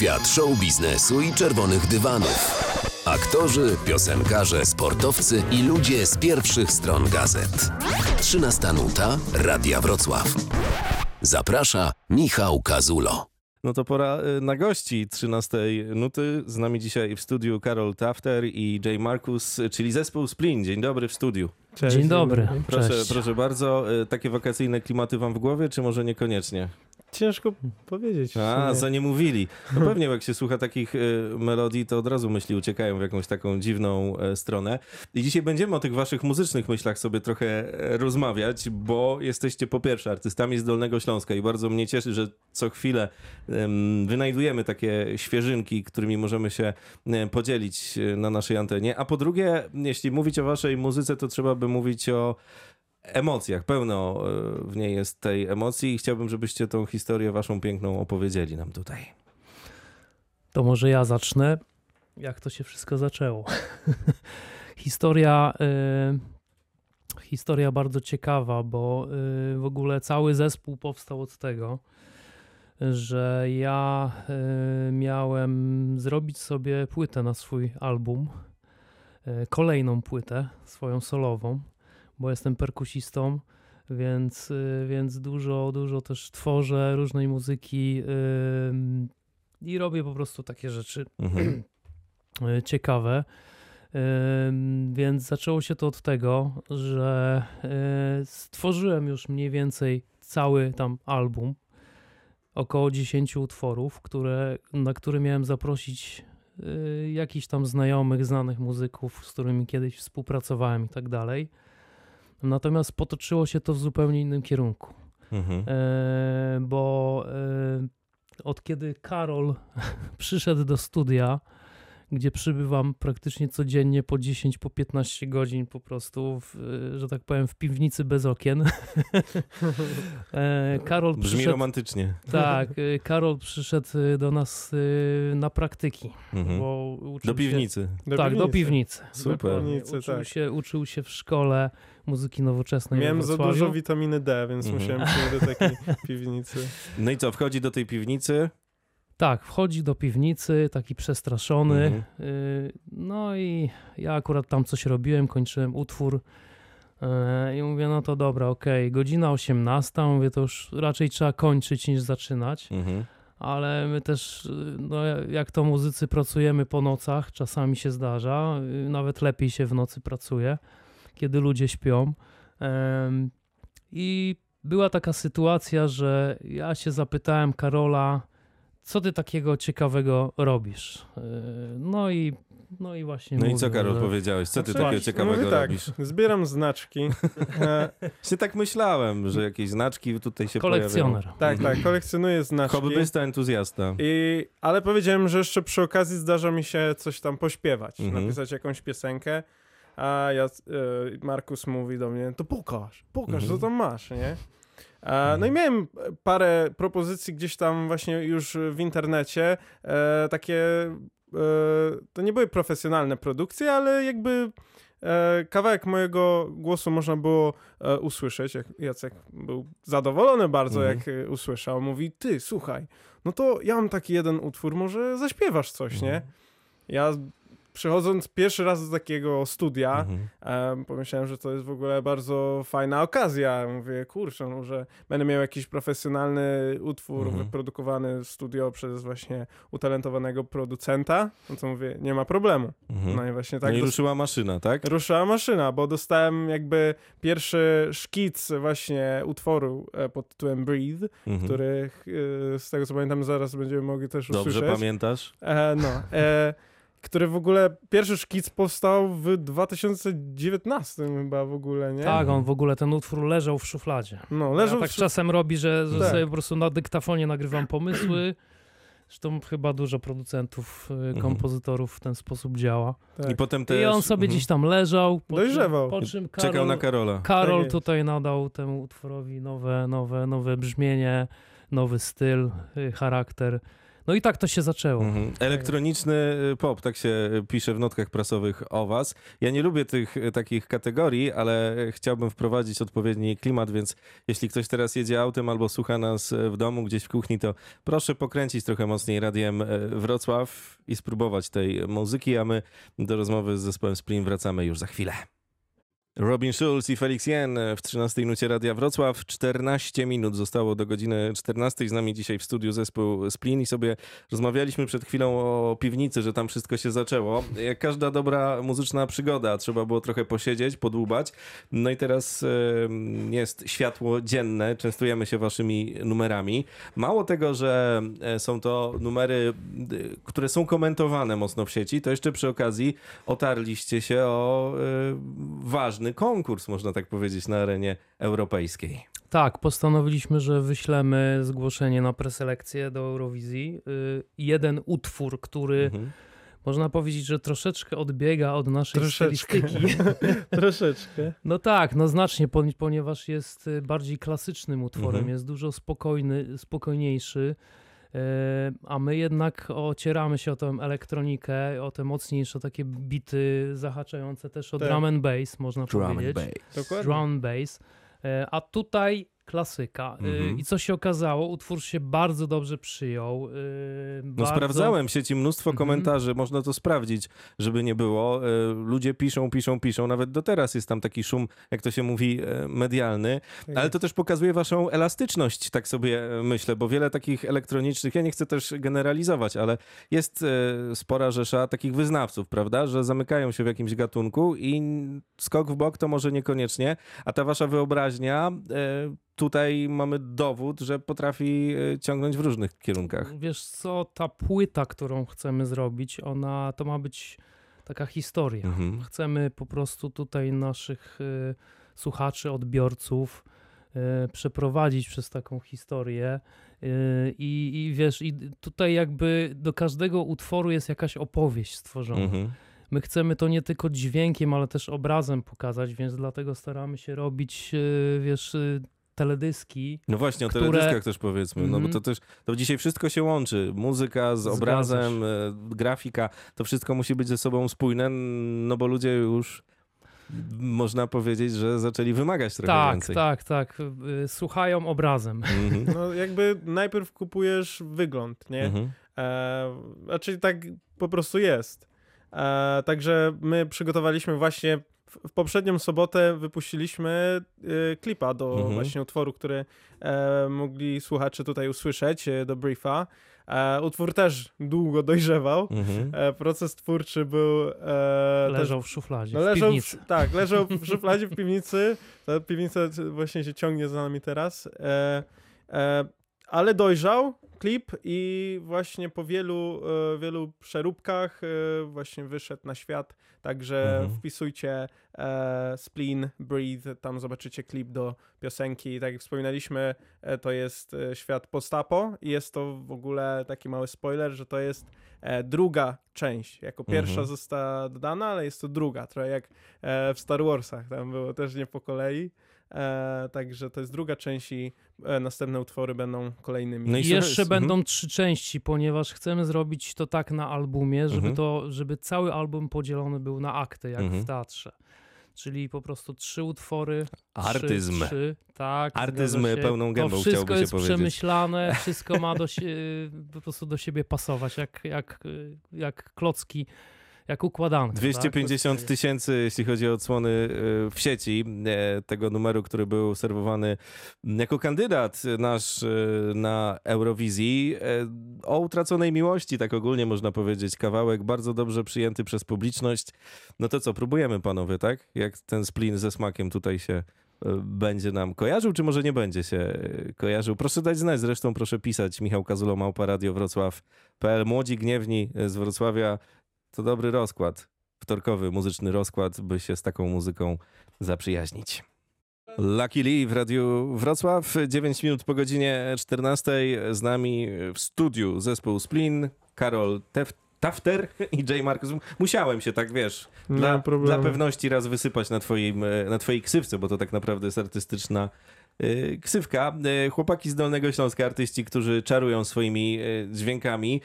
Świat show biznesu i czerwonych dywanów. Aktorzy, piosenkarze, sportowcy i ludzie z pierwszych stron gazet. 13 nuta Radia Wrocław. Zaprasza Michał Kazulo. No to pora y, na gości 13 nuty. Z nami dzisiaj w studiu Karol Tafter i Jay Markus, czyli zespół Splin. Dzień dobry w studiu. Cześć, Dzień dobry. Proszę, Cześć. proszę bardzo. Y, Takie wakacyjne klimaty wam w głowie, czy może niekoniecznie? Ciężko powiedzieć. A, za nie mówili. No pewnie jak się słucha takich y, melodii, to od razu myśli uciekają w jakąś taką dziwną e, stronę. I dzisiaj będziemy o tych waszych muzycznych myślach sobie trochę e, rozmawiać, bo jesteście po pierwsze artystami z Dolnego Śląska i bardzo mnie cieszy, że co chwilę em, wynajdujemy takie świeżynki, którymi możemy się e, podzielić na naszej antenie. A po drugie, jeśli mówić o waszej muzyce, to trzeba by mówić o emocjach. Pełno e, w niej jest tej emocji i chciałbym, żebyście tą historię waszą piękną opowiedzieli nam tutaj. To może ja zacznę. Jak to się wszystko zaczęło? historia, y, historia bardzo ciekawa, bo y, w ogóle cały zespół powstał od tego, że ja y, miałem zrobić sobie płytę na swój album, kolejną płytę, swoją solową, bo jestem perkusistą, więc, y, więc dużo, dużo też tworzę różnej muzyki y, i robię po prostu takie rzeczy Mhm. y, ciekawe. Ym, Więc zaczęło się to od tego, że y, stworzyłem już mniej więcej cały tam album, około 10 utworów, które, na który miałem zaprosić y, jakichś tam znajomych, znanych muzyków, z którymi kiedyś współpracowałem i tak dalej. Natomiast potoczyło się to w zupełnie innym kierunku. Mhm. E, bo e, od kiedy Karol przyszedł do studia, gdzie przybywam praktycznie codziennie po 10, po 15 godzin po prostu, w, że tak powiem, w piwnicy bez okien. E, Karol Brzmi przyszedł, romantycznie. tak, e, Karol przyszedł e, do nas na praktyki, Mhm. bo uczył Do piwnicy. Do Się, tak, do piwnicy. Super. piwnicy, uczył, tak. się, uczył się w szkole muzyki nowoczesnej Miałem za dużo witaminy D, więc Mhm. musiałem przyjść do takiej piwnicy. No i co, wchodzi do tej piwnicy? Tak, wchodzi do piwnicy, taki przestraszony. Mhm. y, No i ja akurat tam coś robiłem, kończyłem utwór. y, I mówię, no to dobra, okej, godzina 18, mówię, to już raczej trzeba kończyć niż zaczynać. Mhm. Ale my też, y, no jak to muzycy pracujemy po nocach, czasami się zdarza, nawet lepiej się w nocy pracuje, kiedy ludzie śpią. I była taka sytuacja, że ja się zapytałem Karola, co ty takiego ciekawego robisz? Y, No i, no i właśnie. No i mówił, co, Karol, że- powiedziałeś? Co ty Znaczy, takiego ciekawego Mówię tak, robisz? zbieram znaczki. E, Się tak myślałem, że jakieś znaczki tutaj się pojawiają. Kolekcjoner. tak, tak, kolekcjonuję znaczki. Hobbysta, entuzjasta. I, ale powiedziałem, że jeszcze przy okazji zdarza mi się coś tam pośpiewać, Mhm. napisać jakąś piosenkę, a ja, e, Markus mówi do mnie, to pokaż, pokaż, Mhm. co tam masz, nie? A, no i miałem parę propozycji gdzieś tam właśnie już w internecie, e, takie, e, to nie były profesjonalne produkcje, ale jakby e, kawałek mojego głosu można było e, usłyszeć, Jacek był zadowolony bardzo, Mhm. jak e, usłyszał, mówi, ty, słuchaj, no to ja mam taki jeden utwór, może zaśpiewasz coś, nie? Mhm. Ja przychodząc pierwszy raz do takiego studia, Mhm. em, pomyślałem, że to jest w ogóle bardzo fajna okazja. Mówię, kurczę, może będę miał jakiś profesjonalny utwór Mhm. wyprodukowany w studio przez właśnie utalentowanego producenta. No to mówię, nie ma problemu. Mhm. No i właśnie No tak i dos- ruszyła maszyna, tak? ruszyła maszyna, bo dostałem jakby pierwszy szkic właśnie utworu e, pod tytułem Breathe, Mhm. który e, z tego co pamiętam zaraz będziemy mogli też Dobrze usłyszeć. pamiętasz? E, no, e, który w ogóle, pierwszy szkic powstał w 2019 chyba w ogóle, nie? Tak, on w ogóle ten utwór leżał w szufladzie. No, leżał ja tak w... czasem robi, że, że Tak. sobie po prostu na dyktafonie nagrywam pomysły. Zresztą chyba dużo producentów, y, kompozytorów w ten sposób działa. tak. I potem też... I on sobie Mhm. gdzieś tam leżał. Po Dojrzewał. Czym, po czym Czekał Karol, na Karola. Karol Tak tutaj nadał temu utworowi nowe, nowe, nowe brzmienie, nowy styl, y, charakter. No i tak to się zaczęło. Mhm. Elektroniczny y, pop, tak się pisze w notkach prasowych o was. Ja nie lubię tych y, takich kategorii, ale chciałbym wprowadzić odpowiedni klimat, więc jeśli ktoś teraz jedzie autem albo słucha nas y, w domu, gdzieś w kuchni, to proszę pokręcić trochę mocniej radiem y, Wrocław i spróbować tej muzyki, a my do rozmowy z zespołem Splin wracamy już za chwilę. Robin Schulz i Felix Jen w 13 minucie Radia Wrocław. 14 minut zostało do godziny 14. Z nami dzisiaj w studiu zespół Splin i sobie rozmawialiśmy przed chwilą o piwnicy, że tam wszystko się zaczęło. Jak każda dobra muzyczna przygoda, trzeba było trochę posiedzieć, podłubać. No i teraz e, jest światło dzienne, częstujemy się waszymi numerami. Mało tego, że e, są to numery, e, które są komentowane mocno w sieci, to jeszcze przy okazji otarliście się o e, konkurs, można tak powiedzieć, na arenie europejskiej. Tak, postanowiliśmy, że wyślemy zgłoszenie na preselekcję do Eurowizji. Y, jeden utwór, który Mhm. można powiedzieć, że troszeczkę odbiega od naszej Troszeczkę. stylistyki. Troszeczkę. No tak, no znacznie, poni- ponieważ jest y, bardziej klasycznym utworem, Mhm. jest dużo spokojny, spokojniejszy. E, A my jednak ocieramy się o tę elektronikę, o te mocniejsze takie bity zahaczające też o Tak. drum and bass, można powiedzieć. Dokładnie. Drum and bass. E, A tutaj klasyka. E, Mhm. I co się okazało? Utwór się bardzo dobrze przyjął. e, No bardzo... sprawdzałem w sieci mnóstwo Mhm. komentarzy, można to sprawdzić, żeby nie było. E, Ludzie piszą, piszą, piszą, nawet do teraz jest tam taki szum, jak to się mówi, medialny, Tak ale to też pokazuje waszą elastyczność, tak sobie myślę, bo wiele takich elektronicznych, ja nie chcę też generalizować, ale jest spora rzesza takich wyznawców, prawda, że zamykają się w jakimś gatunku i skok w bok to może niekoniecznie, a ta wasza wyobraźnia tutaj mamy dowód, że potrafi e, ciągnąć w różnych kierunkach. Wiesz co, ta płyta, którą chcemy zrobić, ona to ma być taka historia. Mhm. Chcemy po prostu tutaj naszych y, słuchaczy, odbiorców y, przeprowadzić przez taką historię. I, I wiesz, i tutaj jakby do każdego utworu jest jakaś opowieść stworzona. Mhm. My chcemy to nie tylko dźwiękiem, ale też obrazem pokazać, więc dlatego staramy się robić, wiesz, teledyski. No właśnie, o które- teledyskach też powiedzmy, no bo Mhm. to też, to dzisiaj wszystko się łączy, muzyka z obrazem, e, grafika, to wszystko musi być ze sobą spójne, no bo ludzie już można powiedzieć, że zaczęli wymagać trochę tak, więcej. tak, tak. y, Słuchają obrazem. Mhm. No jakby najpierw kupujesz wygląd, nie? Mhm. E, znaczy tak po prostu jest. E, także my przygotowaliśmy właśnie w, poprzednią sobotę wypuściliśmy e, klipa do Mhm. właśnie utworu, który e, mogli słuchacze tutaj usłyszeć, e, do briefa. E, utwór też długo dojrzewał. Mhm. Proces twórczy był e, też Leżał w szufladzie, no w leżał piwnicy. W, tak, leżał w szufladzie w piwnicy. Ta piwnica właśnie się ciągnie za nami teraz. Ale dojrzał klip i właśnie po wielu, e, wielu przeróbkach e, właśnie wyszedł na świat. Także Mhm. wpisujcie e, Spleen, Breathe, tam zobaczycie klip do piosenki. Tak jak wspominaliśmy, to jest świat postapo i jest to w ogóle taki mały spoiler, że to jest druga część. Jako pierwsza Mhm. została dodana, ale jest to druga, trochę jak w Star Warsach, tam było też nie po kolei. E, także to jest druga część i e, następne utwory będą kolejnymi. No i jeszcze mhm. będą trzy części, ponieważ chcemy zrobić to tak na albumie, żeby, Mhm. to, żeby cały album podzielony był na akty, jak Mhm. w teatrze. Czyli po prostu trzy utwory. Artyzm. Trzy, trzy, tak. Artyzm pełną gębą To wszystko jest powiedzieć. przemyślane, wszystko ma do po prostu do siebie pasować, jak, jak, jak klocki, jak układanka. 250 tak? tysięcy, jeśli chodzi o odsłony e, w sieci e, tego numeru, który był serwowany jako kandydat nasz e, na Eurowizji. O utraconej miłości, tak ogólnie można powiedzieć. Kawałek bardzo dobrze przyjęty przez publiczność. No to co, próbujemy panowie, tak? Jak ten splin ze smakiem tutaj się będzie nam kojarzył, czy może nie będzie się kojarzył? Proszę dać znać, zresztą proszę pisać. Michał Kazulo, Małpa Radio Wrocław.pl. Młodzi Gniewni z Wrocławia to dobry rozkład, wtorkowy muzyczny rozkład, by się z taką muzyką zaprzyjaźnić. Lucky Lee w Radiu Wrocław, 9 minut po godzinie 14. Z nami w studiu zespół Splin, Karol Tef Tafter i J. Marcus. Musiałem się tak, wiesz, dla, dla pewności raz wysypać na, twoim, e, na twojej ksywce, bo to tak naprawdę jest artystyczna y, ksywka. Y, chłopaki z Dolnego Śląska, artyści, którzy czarują swoimi y, dźwiękami.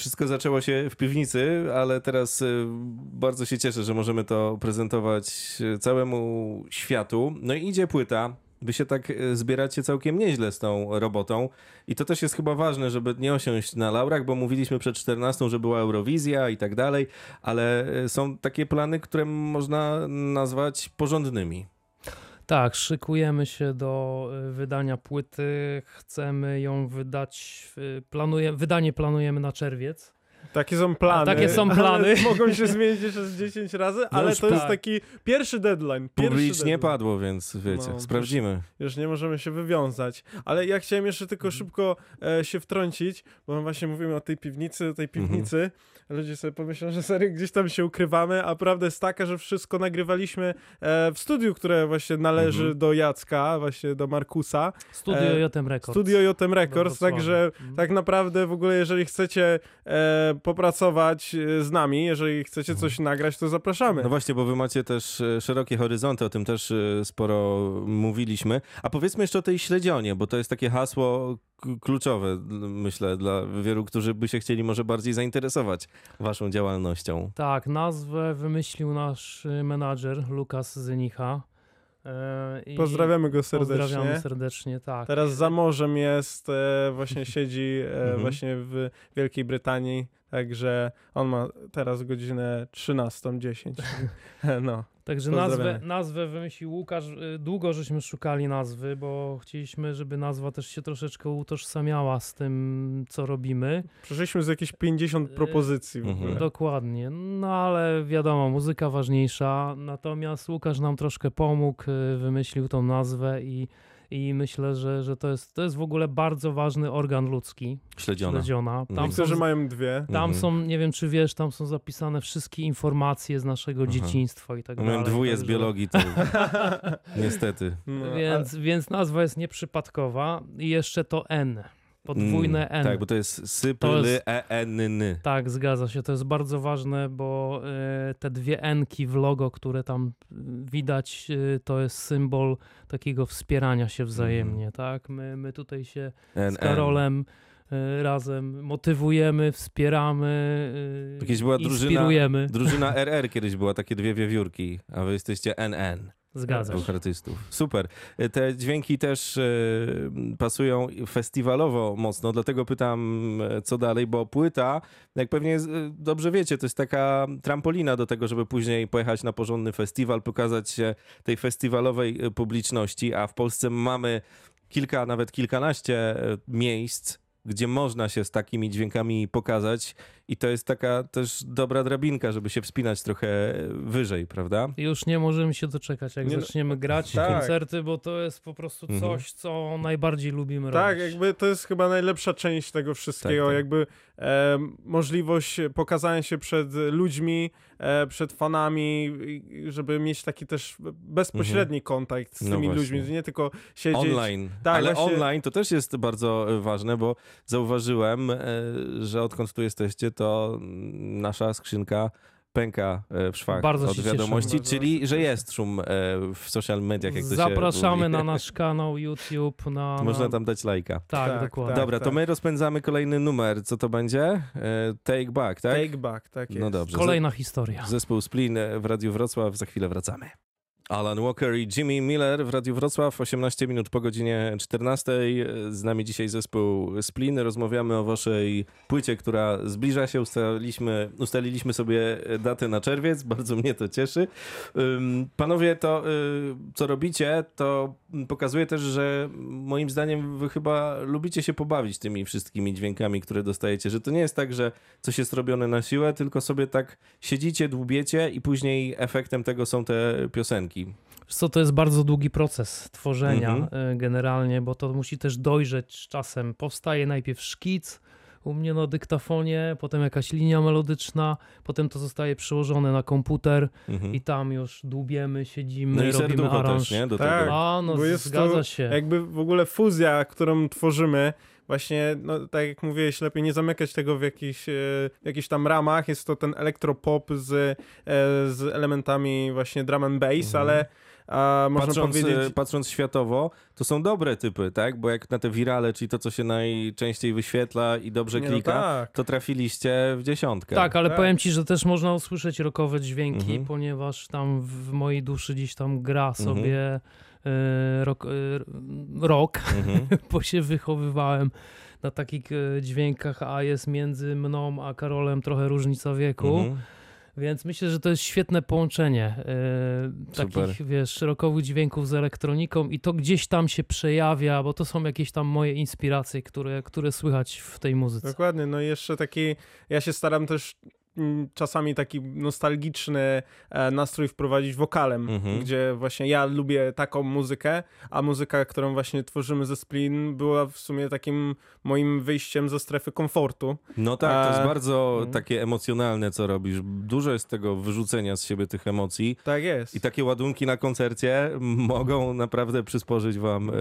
Wszystko zaczęło się w piwnicy, ale teraz y, bardzo się cieszę, że możemy to prezentować y, całemu światu. No i idzie płyta. Wy się tak y, zbieracie całkiem nieźle z tą robotą i to też jest chyba ważne, żeby nie osiąść na laurach, bo mówiliśmy przed 14, że była Eurowizja i tak dalej, ale są takie plany, które można nazwać porządnymi. Tak, szykujemy się do y, wydania płyty. Chcemy ją wydać. Planuje, wydanie planujemy na czerwiec. Takie są plany. takie są plany. ale Mogą się zmienić jeszcze z 10 razy, ale już to jest tak. taki pierwszy deadline. Pierwszy Publicznie deadline. padło, więc wiecie, No, sprawdzimy. Już nie możemy się wywiązać. Ale ja chciałem jeszcze tylko Mhm. szybko e, się wtrącić, bo właśnie mówimy o tej piwnicy, o tej Mhm. Ludzie sobie pomyślą, że serio gdzieś tam się ukrywamy, a prawda jest taka, że wszystko nagrywaliśmy e, w studiu, które właśnie należy Mhm. do Jacka, właśnie do Markusa. Studio E, Jotem Records. Studio Jotem Records, także Mhm. tak naprawdę w ogóle jeżeli chcecie e, popracować z nami, jeżeli chcecie coś nagrać, to zapraszamy. No właśnie, bo wy macie też szerokie horyzonty, o tym też sporo mówiliśmy. A powiedzmy jeszcze o tej śledzionie, bo to jest takie hasło kluczowe, myślę, dla wielu, którzy by się chcieli może bardziej zainteresować waszą działalnością. Tak, nazwę wymyślił nasz y, menadżer Lukas Zynicha. E, i Pozdrawiamy go serdecznie. Pozdrawiamy serdecznie, tak. Teraz za morzem jest, e, właśnie siedzi e, Mhm. właśnie w Wielkiej Brytanii, także on ma teraz godzinę 13.10. no. Także nazwę, nazwę wymyślił Łukasz. Y, Długo żeśmy szukali nazwy, bo chcieliśmy, żeby nazwa też się troszeczkę utożsamiała z tym, co robimy. Przeszliśmy z jakieś 50 E, propozycji w mhm. Dokładnie. No ale wiadomo, muzyka ważniejsza. Natomiast Łukasz nam troszkę pomógł, y, wymyślił tą nazwę i, i myślę, że, że to, jest, to jest w ogóle bardzo ważny organ ludzki. Śledziona. Śledziona. Tam, Mhm. są, Niektórzy mają dwie. tam Mhm. są, nie wiem czy wiesz, tam są zapisane wszystkie informacje z naszego Aha. dzieciństwa i tak Ja dalej. Miałem dwóje z biologii, to niestety. No, Więc, więc nazwa jest nieprzypadkowa i jeszcze to N. Podwójne Mm, N. Tak, bo to jest To syply, jest- e, n, n. Tak, zgadza się. To jest bardzo ważne, bo e, te dwie N-ki w logo, które tam y, widać, y, to jest symbol takiego wspierania się wzajemnie, Mhm. tak? My, my tutaj się z Karolem razem motywujemy, wspieramy, y, Jakieś była drużyna- inspirujemy. Drużyna RR kiedyś była, takie dwie wiewiórki, a wy jesteście NN. Zgadza się. artystów. Super. E, Te dźwięki też pasują festiwalowo mocno, dlatego pytam, co dalej, bo płyta, jak pewnie dobrze wiecie, to jest taka trampolina do tego, żeby później pojechać na porządny festiwal, pokazać się tej festiwalowej publiczności, a w Polsce mamy kilka, nawet kilkanaście miejsc, gdzie można się z takimi dźwiękami pokazać i to jest taka też dobra drabinka, żeby się wspinać trochę wyżej, prawda? Już nie możemy się doczekać, jak Nie no- zaczniemy grać Tak. koncerty, bo to jest po prostu Mhm. coś, co najbardziej lubimy Tak, robić. jakby to jest chyba najlepsza część tego wszystkiego, Tak, tak. jakby e, możliwość pokazania się przed ludźmi, e, przed fanami, żeby mieć taki też bezpośredni kontakt z No tymi właśnie. ludźmi, nie tylko siedzieć. Online. Tak, Ale właśnie- online to też jest bardzo ważne, bo zauważyłem, e, że odkąd tu jesteście, to nasza skrzynka pęka e, w szwach Bardzo od wiadomości, cieszymy. czyli że jest szum e, w social mediach, jak to się Zapraszamy na nasz kanał YouTube. Na, na... Można tam dać lajka. Tak, Tak, dokładnie. tak. Dobra, to my rozpędzamy kolejny numer. Co to będzie? E, Take Back, tak? Take back, tak jest. No dobrze. Kolejna historia. Zespół Splin w Radiu Wrocław, za chwilę wracamy. Alan Walker i Jimmy Miller w Radiu Wrocław, 18 minut po godzinie 14. Z nami dzisiaj zespół Splin. Rozmawiamy o waszej płycie, która zbliża się. Ustaliliśmy, ustaliliśmy sobie datę na czerwiec, bardzo mnie to cieszy. Panowie, to y, co robicie, to pokazuje też, że moim zdaniem wy chyba lubicie się pobawić tymi wszystkimi dźwiękami, które dostajecie, że to nie jest tak, że coś jest robione na siłę, tylko sobie tak siedzicie, dłubiecie i później efektem tego są te piosenki. Wiesz Co to jest bardzo długi proces tworzenia Mhm. y, generalnie, bo to musi też dojrzeć z czasem. Powstaje najpierw szkic u mnie na dyktafonie, potem jakaś linia melodyczna, potem to zostaje przełożone na komputer Mhm. i tam już dłubiemy, siedzimy, No i robimy aranż. też, nie? Do Tak. tego. A, no Bo jest zgadza to się. Jakby w ogóle fuzja, którą tworzymy, właśnie, no tak jak mówiłeś, lepiej nie zamykać tego w jakichś, e, jakichś tam ramach. Jest to ten elektropop z, e, z elementami właśnie drum and bass, Mhm. ale a można patrząc, powiedzieć... e, patrząc światowo, to są dobre typy, tak? Bo jak na te wirale, czyli to, co się najczęściej wyświetla i dobrze Nie, no klika, tak. to trafiliście w dziesiątkę. Tak, ale Tak. powiem ci, że też można usłyszeć rockowe dźwięki, Mhm. ponieważ tam w mojej duszy gdzieś tam gra Mhm. sobie e, rock, e, rock Mhm. bo się wychowywałem na takich e, dźwiękach, a jest między mną a Karolem trochę różnica wieku. Mhm. Więc myślę, że to jest świetne połączenie e, takich, wiesz, rockowych dźwięków z elektroniką i to gdzieś tam się przejawia, bo to są jakieś tam moje inspiracje, które, które słychać w tej muzyce. Dokładnie, no i jeszcze taki, ja się staram też czasami taki nostalgiczny e, nastrój wprowadzić wokalem, Mhm. gdzie właśnie ja lubię taką muzykę, a muzyka, którą właśnie tworzymy ze Splin była w sumie takim moim wyjściem ze strefy komfortu. No tak, to jest A- bardzo Mhm. takie emocjonalne, co robisz. Dużo jest tego wyrzucenia z siebie tych emocji. Tak jest. I takie ładunki na koncercie mogą naprawdę przysporzyć wam e,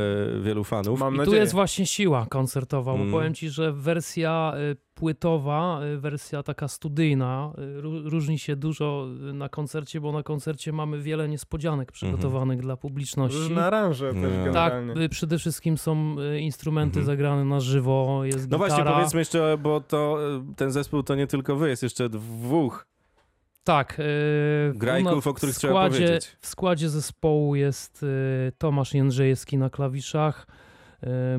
wielu fanów. Mam I tu nadzieję. jest właśnie siła koncertowa, Mm. bo powiem ci, że wersja y, płytowa, y, wersja taka studyjna y, ró- różni się dużo y, na koncercie, bo na koncercie mamy wiele niespodzianek przygotowanych dla publiczności. Różne aranże No. też Tak, Tak, generalnie. y, przede wszystkim są instrumenty Mhm. zagrane na żywo, jest No gitara. właśnie, powiedzmy jeszcze, bo to ten zespół to nie tylko wy, jest jeszcze dwóch. Tak. y, Grajków, u o których w trzeba składzie, powiedzieć. W składzie zespołu jest y, Tomasz Jędrzejewski na klawiszach,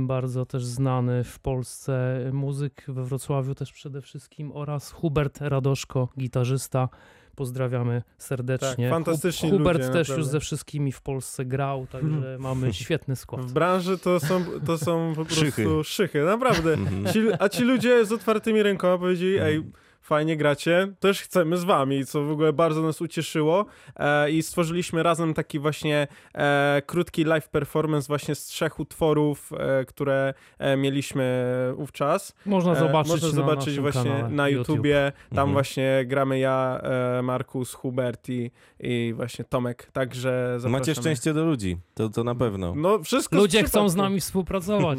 bardzo też znany w Polsce muzyk, we Wrocławiu też przede wszystkim oraz Hubert Radoszko, gitarzysta. Pozdrawiamy serdecznie. Tak, fantastyczni Hub- Hubert ludzie, też naprawdę. już ze wszystkimi w Polsce grał, także mamy świetny skład. W branży to są, to są po prostu Szychy. szychy, naprawdę. Mhm. Ci, a ci ludzie z otwartymi rękoma powiedzieli, ej, fajnie gracie, też chcemy z wami, co w ogóle bardzo nas ucieszyło e, i stworzyliśmy razem taki właśnie e, krótki live performance właśnie z trzech utworów, e, które e, mieliśmy wówczas. Można E, zobaczyć, Można na zobaczyć naszym właśnie kanale na YouTube. YouTubie. Tam Mhm. właśnie gramy ja, e, Markus, Hubert i, i właśnie Tomek. Także zapraszamy. Macie szczęście do ludzi, to, to na pewno. No wszystko Ludzie chcą z nami współpracować.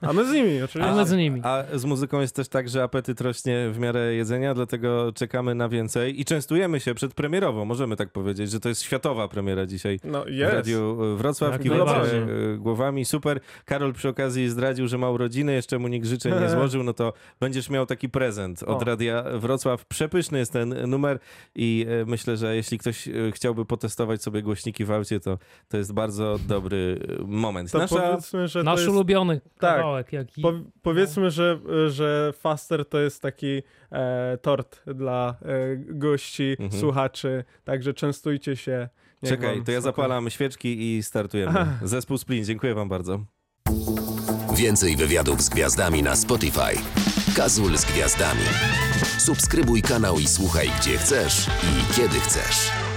A my z nimi oczywiście. A my z nimi. A z muzyką jest też tak, że apetyt rośnie w miarę jedzenia, dlatego czekamy na więcej i częstujemy się przedpremierowo. Możemy tak powiedzieć, że to jest światowa premiera dzisiaj. No W jest. Radiu Wrocław, Jak kiwacie głowami, super. Karol przy okazji zdradził, że ma urodziny, jeszcze mu nikt życzeń nie złożył, no to będziesz miał taki prezent od O. Radia Wrocław. Przepyszny jest ten numer i e, myślę, że jeśli ktoś e, chciałby potestować sobie głośniki w aucie, to, to jest bardzo dobry e, moment. To Nasza... powiedzmy, że to Nasz jest, ulubiony Tak. kawałek. Jaki... po, powiedzmy, że, że Faster to jest taki e, tort dla e, gości, Mhm. słuchaczy, także częstujcie się. Niech Czekaj, to ja zapalam świeczki i startujemy. Zespół Splin, dziękuję wam bardzo. Więcej wywiadów z gwiazdami na Spotify. Kazul z gwiazdami. Subskrybuj kanał i słuchaj gdzie chcesz i kiedy chcesz.